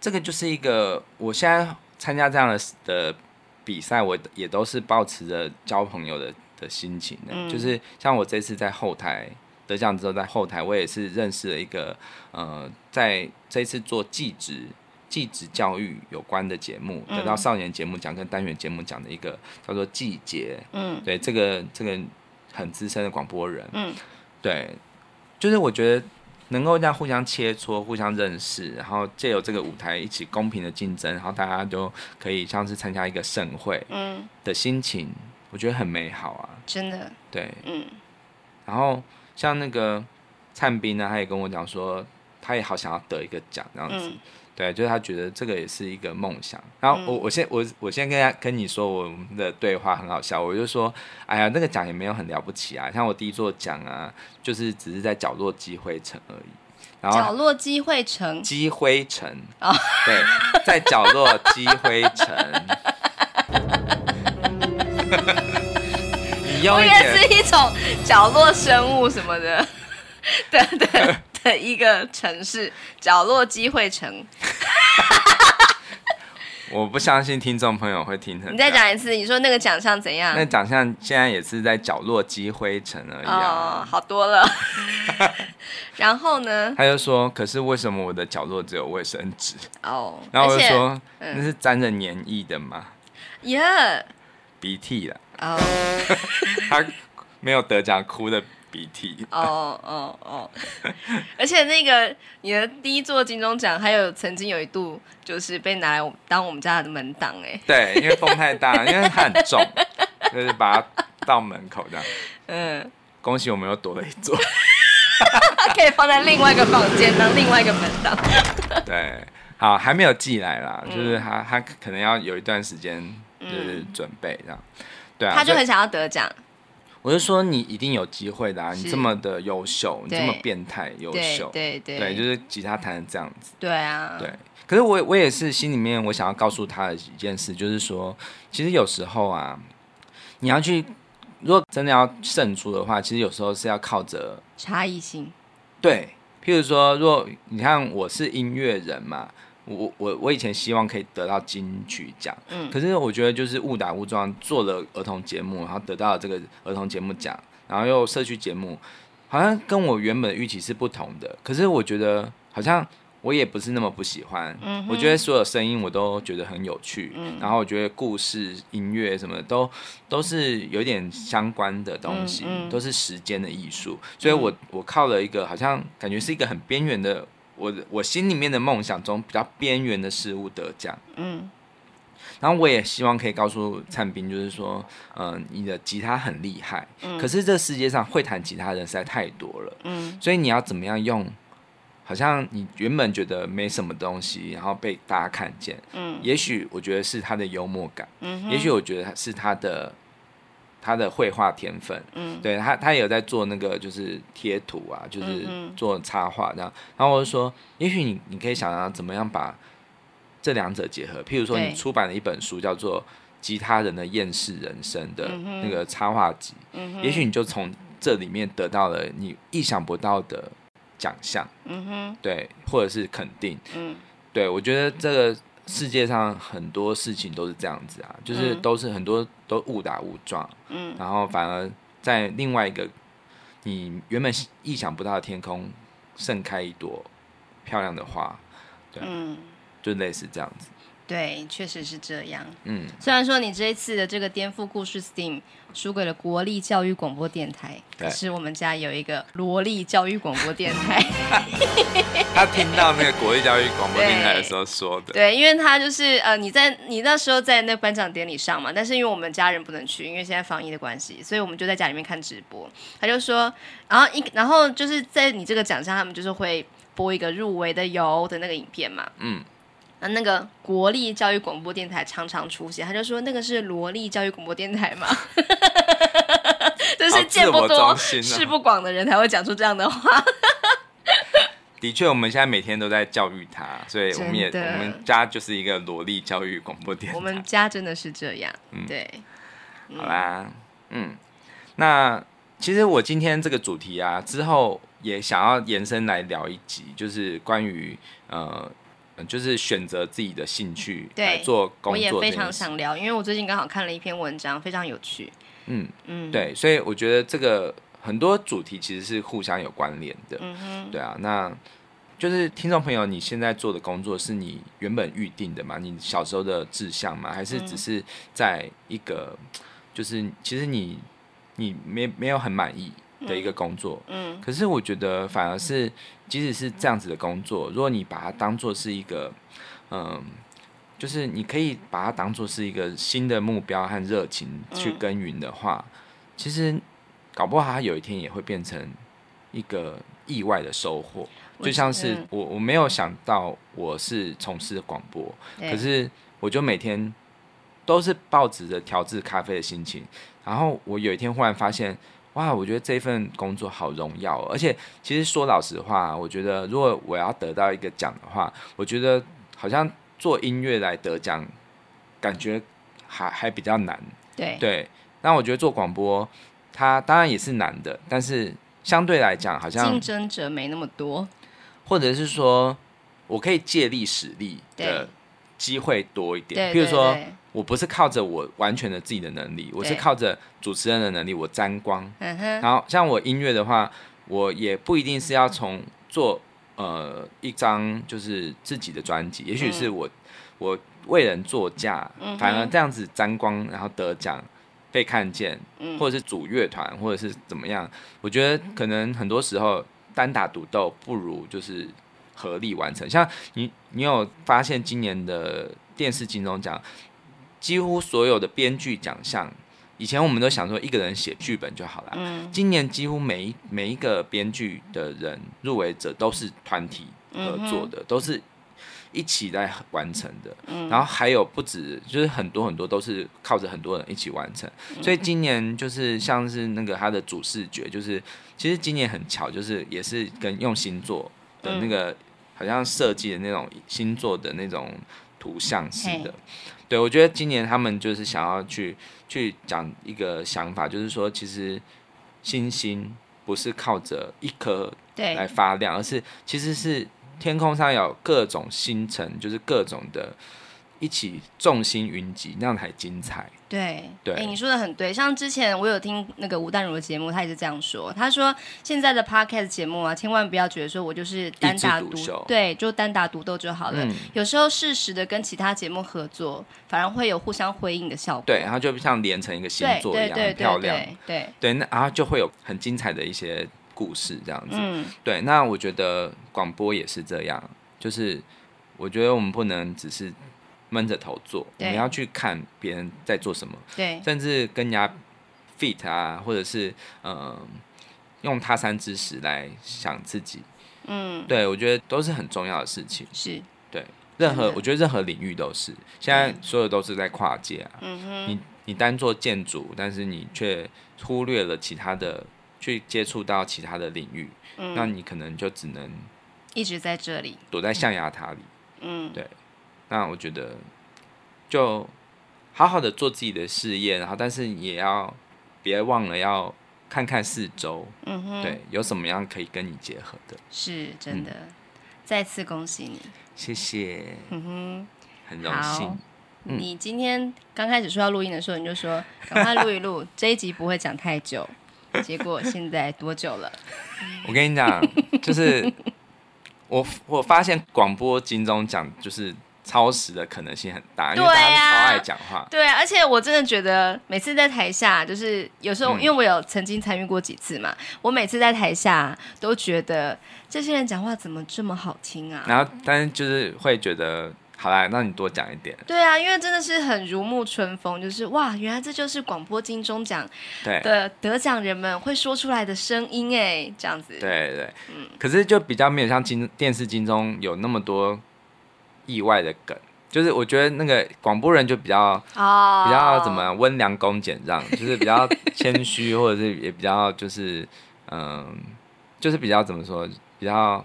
这个就是一个，我现在参加这样的的比赛，我也都是保持着交朋友的的心情的。嗯、就是像我这次在后台得奖之后，在后台我也是认识了一个，呃，在这次做记职。技职教育有关的节目，得到少年节目奖跟单元节目奖的一个叫做季节，嗯，对，这个这个很资深的广播人，嗯，对，就是我觉得能够这样互相切磋、互相认识，然后借由这个舞台一起公平的竞争，然后大家都可以像是参加一个盛会，嗯，的心情，我觉得很美好啊，真的，对，嗯，然后像那个灿斌呢，他也跟我讲说，他也好想要得一个奖这样子。嗯对，就是他觉得这个也是一个梦想。然后我我先我我先跟他跟你说，我们的对话很好笑。我就说，哎呀，那个奖也没有很了不起啊。像我第一座奖啊，就是只是在角落积灰尘而已。然后角落积灰尘，积灰尘哦，对，在角落积灰尘。你用一点是一种角落生物什么的，对 对。的一个城市角落机会城，我不相信听众朋友会听成。你再讲一次，你说那个奖项怎样？那奖项现在也是在角落积灰尘而已啊，哦，好多了。然后呢？他就说：“可是为什么我的角落只有卫生纸？”哦，然后我就说：“嗯、那是沾着黏液的吗？”耶，Yeah. 鼻涕了。哦，他没有得奖，哭的。鼻涕哦哦哦，而且那个你的第一座金钟奖，还有曾经有一度就是被拿来当我们家的门挡哎。对，因为风太大，因为它很重，就是把它到门口这样。嗯，恭喜我们又多了一座，可以放在另外一个房间当另外一个门挡。对，好，还没有寄来啦，就是他他可能要有一段时间就是准备这样。对啊，他就很想要得奖。我就说你一定有机会的啊！你这么的优秀，你这么变态优秀，对对对，就是吉他弹成这样子。对啊，对。可是我我也是心里面我想要告诉他的一件事，就是说，其实有时候啊，你要去，如果真的要胜出的话，其实有时候是要靠着差异性。对，譬如说，如果你看我是音乐人嘛，我我我以前希望可以得到金曲奖，嗯，可是我觉得就是误打误撞做了儿童节目，然后得到了这个儿童节目奖，然后又社区节目，好像跟我原本的预期是不同的。可是我觉得好像我也不是那么不喜欢，嗯，我觉得所有声音我都觉得很有趣，嗯，然后我觉得故事、音乐什么的都都是有点相关的东西，嗯嗯都是时间的艺术，所以我我靠了一个好像感觉是一个很边缘的。我我心里面的梦想中比较边缘的事物得奖，嗯，然后我也希望可以告诉灿彬，就是说，嗯、呃，你的吉他很厉害，嗯，可是这世界上会弹吉他的人实在太多了，嗯，所以你要怎么样用，好像你原本觉得没什么东西，然后被大家看见，嗯，也许我觉得是他的幽默感，嗯，也许我觉得是他的。他的绘画天分，嗯，对他，他也有在做那个就是贴图啊，就是做插画这样。然后我就说，也许你你可以想想怎么样把这两者结合。譬如说，你出版了一本书叫做《吉他人的厌世人生》的那个插画集，嗯，也许你就从这里面得到了你意想不到的奖项，嗯哼，对，或者是肯定，嗯，对我觉得这个。世界上很多事情都是这样子啊，就是都是很多都误打误撞，嗯，然后反而在另外一个你原本意想不到的天空盛开一朵漂亮的花，对，嗯，就类似这样子。对，确实是这样。嗯，虽然说你这一次的这个颠覆故事 STEAM 输给了国立教育广播电台，可是我们家有一个罗立教育广播电台。他听到那个国立教育广播电台的时候说的，对，对，因为他就是呃，你在你那时候在那颁奖典礼上嘛，但是因为我们家人不能去，因为现在防疫的关系，所以我们就在家里面看直播。他就说，然后一然后就是在你这个奖项，他们就是会播一个入围的有的那个影片嘛，嗯。那个国立教育广播电台常常出现，他就说那个是萝莉教育广播电台嘛，就是见不多识不广的人才会讲出这样的话。的确，我们现在每天都在教育他，所以我们也我们家就是一个萝莉教育广播电台。我们家真的是这样，嗯、对。好啦，嗯，那其实我今天这个主题啊，之后也想要延伸来聊一集，就是关于呃。就是选择自己的兴趣来做工作。我也非常想聊，因为我最近刚好看了一篇文章，非常有趣。嗯嗯，对，所以我觉得这个很多主题其实是互相有关联的。嗯哼，对啊，那就是听众朋友，你现在做的工作是你原本预定的吗？你小时候的志向吗？还是只是在一个，就是其实你你没没有很满意的一个工作？嗯，可是我觉得反而是。即使是这样子的工作，如果你把它当做是一个，嗯，就是你可以把它当做是一个新的目标和热情去耕耘的话，嗯，其实搞不好它有一天也会变成一个意外的收获。就像是我我没有想到我是从事广播，可是我就每天都是抱着调制咖啡的心情，然后我有一天忽然发现。哇，我觉得这份工作好荣耀哦，而且其实说老实话，我觉得如果我要得到一个奖的话，我觉得好像做音乐来得奖，感觉还还比较难。对对，那我觉得做广播，它当然也是难的，但是相对来讲，好像竞争者没那么多，或者是说我可以借力使力的机会多一点，比如说。我不是靠着我完全的自己的能力，我是靠着主持人的能力，我沾光。嗯哼。然后像我音乐的话，我也不一定是要从做呃一张就是自己的专辑，也许是我、嗯、我为人作嫁，反而这样子沾光，然后得奖被看见，或者是组乐团，或者是怎么样。我觉得可能很多时候单打独斗不如就是合力完成。像你，你有发现今年的电视金钟奖？几乎所有的编剧奖项，以前我们都想说一个人写剧本就好了。嗯，今年几乎每一每一个编剧的人入围者都是团体合作的，嗯、都是一起在完成的。嗯，然后还有不止，就是很多很多都是靠着很多人一起完成。嗯、所以今年就是像是那个他的主视觉，就是其实今年很巧，就是也是跟用星座的那个、嗯、好像设计的那种星座的那种图像似的。对，我觉得今年他们就是想要去去讲一个想法，就是说，其实星星不是靠着一颗来发亮，而是其实是天空上有各种星辰，就是各种的。一起众星云集，那样才精彩。对对，哎，你说的很对。像之前我有听那个吴淡如的节目，他也是这样说。他说现在的 podcast 节目啊，千万不要觉得说我就是单打独秀，对，就单打独斗就好了。嗯、有时候适时的跟其他节目合作，反而会有互相辉映的效果。对，然后就像连成一个星座一样，很漂亮。对对对，那然后就会有很精彩的一些故事这样子。嗯，对。那我觉得广播也是这样，就是我觉得我们不能只是。闷着头做，我们要去看别人在做什么，对，甚至跟人家 fit 啊，或者是嗯、呃，用他山之石来想自己，嗯，对我觉得都是很重要的事情，是。对，任何我觉得任何领域都是，现在所有都是在跨界啊，嗯哼，你你单做建筑，但是你却忽略了其他的，去接触到其他的领域，嗯，那你可能就只能一直在这里。躲在象牙塔里，嗯，对。那我觉得，就好好的做自己的事业，然后但是也要别忘了要看看四周，嗯哼，对，有什么样可以跟你结合的，是真的，嗯、再次恭喜你，谢谢，嗯哼，很荣幸。嗯、你今天刚开始说要录音的时候，你就说赶快录一录，这一集不会讲太久，结果现在多久了？我跟你讲，就是我我发现广播金钟奖就是。超时的可能性很大，因为大家超爱讲话。对啊，而且我真的觉得每次在台下，就是有时候，因为我有曾经参与过几次嘛，嗯、我每次在台下都觉得这些人讲话怎么这么好听啊？然后，但是就是会觉得，好啦，那你多讲一点。对啊，因为真的是很如沐春风，就是哇，原来这就是广播金钟奖的得奖人们会说出来的声音哎，这样子。对对，嗯。可是就比较没有像金电视金钟有那么多。意外的梗，就是我觉得那个广播人就比较、oh. 比较怎么温良恭俭让，就是比较谦虚，或者是也比较就是嗯，就是比较怎么说，比较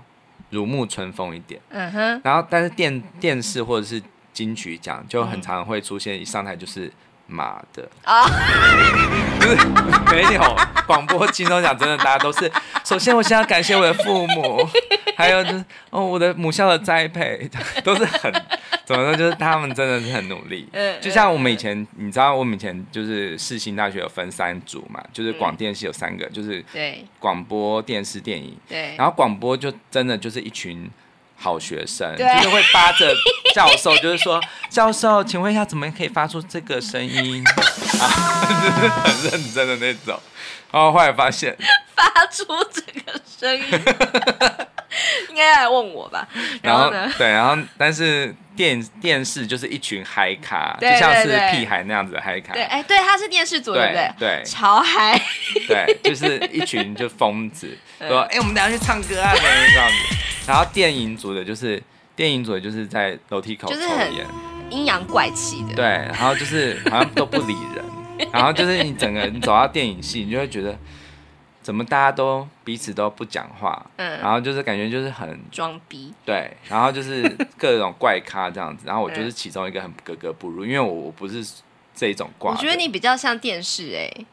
如沐春风一点。嗯哼。然后，但是电电视或者是金曲奖就很常会出现一上台就是妈的啊，oh. 就是没有广播金钟奖真的大家都是。首先，我先要感谢我的父母。还有就是哦，我的母校的栽培 都是很怎么说，就是他们真的是很努力。嗯就像我们以前，你知道，我们以前就是世新大学有分三组嘛，就是广电系有三个，就是对广播电视电影。对，然后广播就真的就是一群好学生，就是会扒着教授，就是说 教授，请问一下，怎么可以发出这个声音？啊，就 是很认真的那种。然后后来发现发出这个声音。应该来问我吧，然后呢？对，然后但是电电视就是一群嗨咖，就像是屁孩那样子的嗨咖。对，哎，对，他是电视组，对不对？对，潮嗨。对，就是一群就疯子，说，哎，我们等下去唱歌啊，这样子。然后电影组的就是电影组的就是在楼梯口抽烟，阴阳怪气的。对，然后就是好像都不理人，然后就是你整个你走到电影系，你就会觉得。怎么大家都彼此都不讲话，嗯，然后就是感觉就是很装逼，对，然后就是 各种怪咖这样子，然后我就是其中一个很格格不入，因为我我不是这种挂。我觉得你比较像电视哎、欸，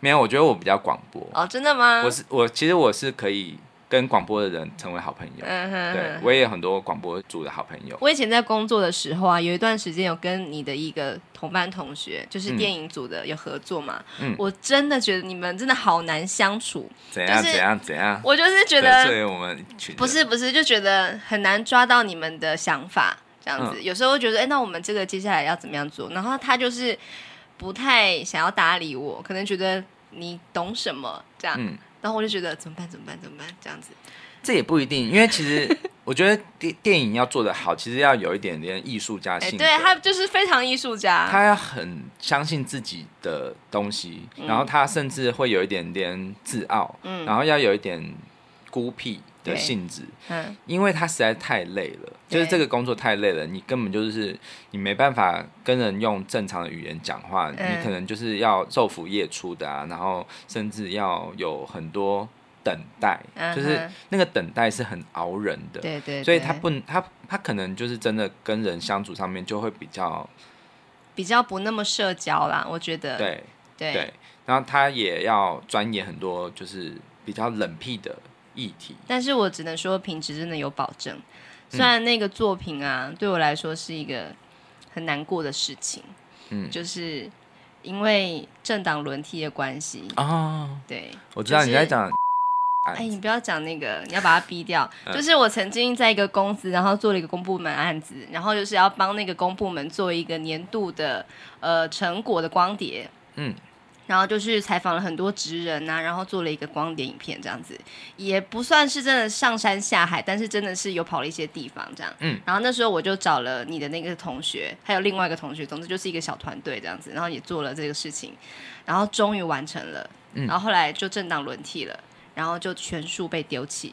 没有，我觉得我比较广播哦，真的吗？我是我其实我是可以。跟广播的人成为好朋友，嗯哼，对，我也有很多广播组的好朋友。我以前在工作的时候啊，有一段时间有跟你的一个同班同学，就是电影组的有合作嘛。嗯，我真的觉得你们真的好难相处。怎样怎样怎样？我就是觉得，不是不是，就觉得很难抓到你们的想法，这样子。嗯，有时候会觉得，哎，那我们这个接下来要怎么样做？然后他就是不太想要搭理我，可能觉得你懂什么这样。嗯。然后我就觉得怎么办？怎么办？怎么办？这样子，这也不一定，因为其实 我觉得电电影要做得好，其实要有一点点艺术家性。对，他就是非常艺术家，他要很相信自己的东西，嗯、然后他甚至会有一点点自傲，嗯，然后要有一点孤僻的性质，嗯，因为他实在太累了，就是这个工作太累了，你根本就是你没办法跟人用正常的语言讲话，嗯、你可能就是要昼伏夜出的啊，然后甚至要有很多等待，嗯、就是那个等待是很熬人的，对，对对，所以他不，他他可能就是真的跟人相处上面就会比较比较不那么社交啦，我觉得，对对，对，然后他也要钻研很多，就是比较冷僻的。议题，但是我只能说品质真的有保证。虽然那个作品啊，对我来说是一个很难过的事情，嗯，就是因为政党轮替的关系啊，哦、对，我知道你在讲。哎，你不要讲那个，你要把它逼掉。就是我曾经在一个公司，然后做了一个公部门案子，然后就是要帮那个公部门做一个年度的呃成果的光碟。嗯，然后就是采访了很多职人呐、啊，然后做了一个光碟影片，这样子也不算是真的上山下海，但是真的是有跑了一些地方这样。嗯，然后那时候我就找了你的那个同学，还有另外一个同学，总之就是一个小团队这样子，然后也做了这个事情，然后终于完成了。嗯，然后后来就政党轮替了。然后就全数被丢弃，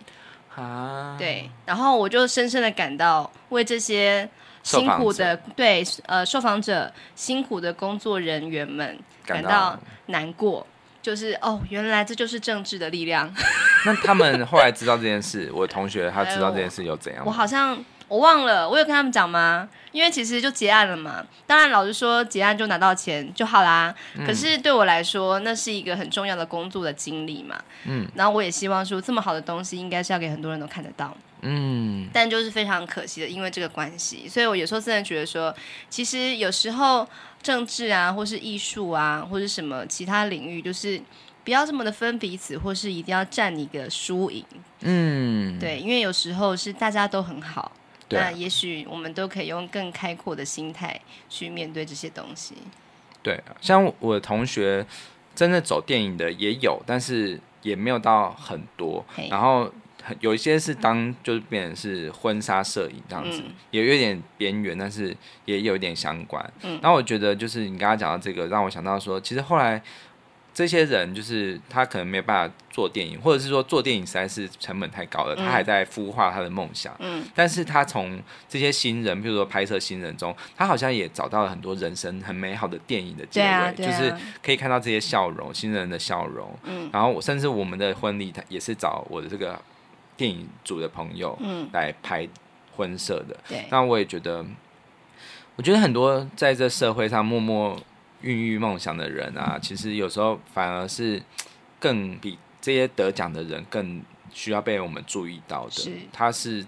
啊，对，然后我就深深的感到为这些辛苦的对呃受访者辛苦的工作人员们感到难过，就是哦，原来这就是政治的力量。那他们后来知道这件事，我同学他知道这件事又怎样？我好像。我忘了，我有跟他们讲吗？因为其实就结案了嘛。当然，老实说，结案就拿到钱就好啦。嗯、可是对我来说，那是一个很重要的工作的经历嘛。嗯。然后我也希望说，这么好的东西，应该是要给很多人都看得到。嗯。但就是非常可惜的，因为这个关系，所以我有时候真的觉得说，其实有时候政治啊，或是艺术啊，或是什么其他领域，就是不要这么的分彼此，或是一定要占一个输赢。嗯。对，因为有时候是大家都很好。对那也许我们都可以用更开阔的心态去面对这些东西。对，像我的同学，真的走电影的也有，但是也没有到很多。然后有一些是当就是变成是婚纱摄影这样子，嗯、也有点边缘，但是也有一点相关。嗯，然后我觉得就是你刚刚讲到这个，让我想到说，其实后来。这些人就是他可能没有办法做电影，或者是说做电影实在是成本太高了，嗯、他还在孵化他的梦想。嗯，但是他从这些新人，比如说拍摄新人中，他好像也找到了很多人生很美好的电影的机会，啊啊、就是可以看到这些笑容，新人的笑容。嗯，然后我甚至我们的婚礼，他也是找我的这个电影组的朋友，嗯，来拍婚摄的。对、嗯，那我也觉得，我觉得很多在这社会上默默。孕育梦想的人啊，其实有时候反而是更比这些得奖的人更需要被我们注意到的。是，他是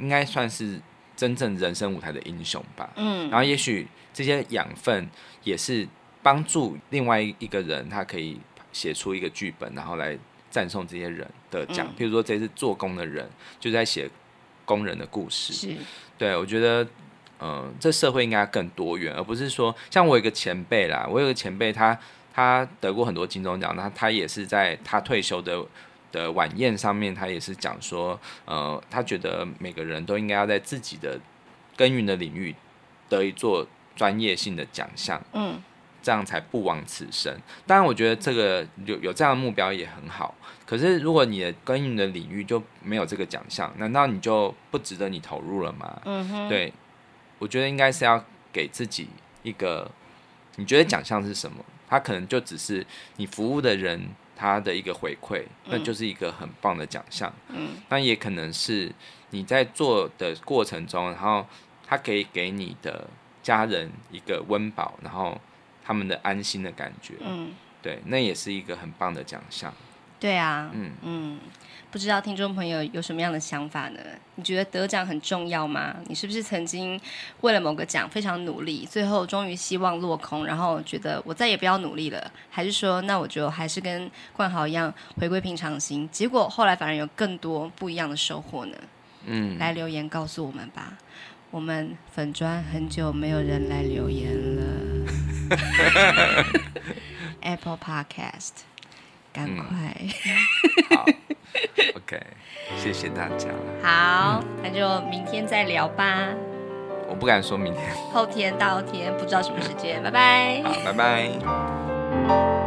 应该算是真正人生舞台的英雄吧。嗯，然后也许这些养分也是帮助另外一个人，他可以写出一个剧本，然后来赞颂这些人得奖。嗯，譬如说，这次做工的人就在写工人的故事。是，对，我觉得。嗯，这社会应该更多元，而不是说像我有一个前辈啦，我有个前辈，他他得过很多金钟奖，那他也是在他退休的的晚宴上面，他也是讲说，呃，他觉得每个人都应该要在自己的耕耘的领域得一座专业性的奖项，嗯，这样才不枉此生。当然，我觉得这个有有这样的目标也很好，可是如果你的耕耘的领域就没有这个奖项，难道你就不值得你投入了吗？嗯哼，对。我觉得应该是要给自己一个，你觉得奖项是什么？他可能就只是你服务的人他的一个回馈，那就是一个很棒的奖项。嗯，那也可能是你在做的过程中，然后他可以给你的家人一个温饱，然后他们的安心的感觉。嗯，对，那也是一个很棒的奖项。对啊，嗯嗯。不知道听众朋友有什么样的想法呢？你觉得得奖很重要吗？你是不是曾经为了某个奖非常努力，最后终于希望落空，然后觉得我再也不要努力了？还是说，那我就还是跟冠豪一样回归平常心？结果后来反而有更多不一样的收获呢？嗯，来留言告诉我们吧。我们粉砖很久没有人来留言了。Apple Podcast，赶快。嗯、好。OK，谢谢大家。好，嗯、那就明天再聊吧。我不敢说明天。后天、大后天，不知道什么时间。拜拜。好，拜拜。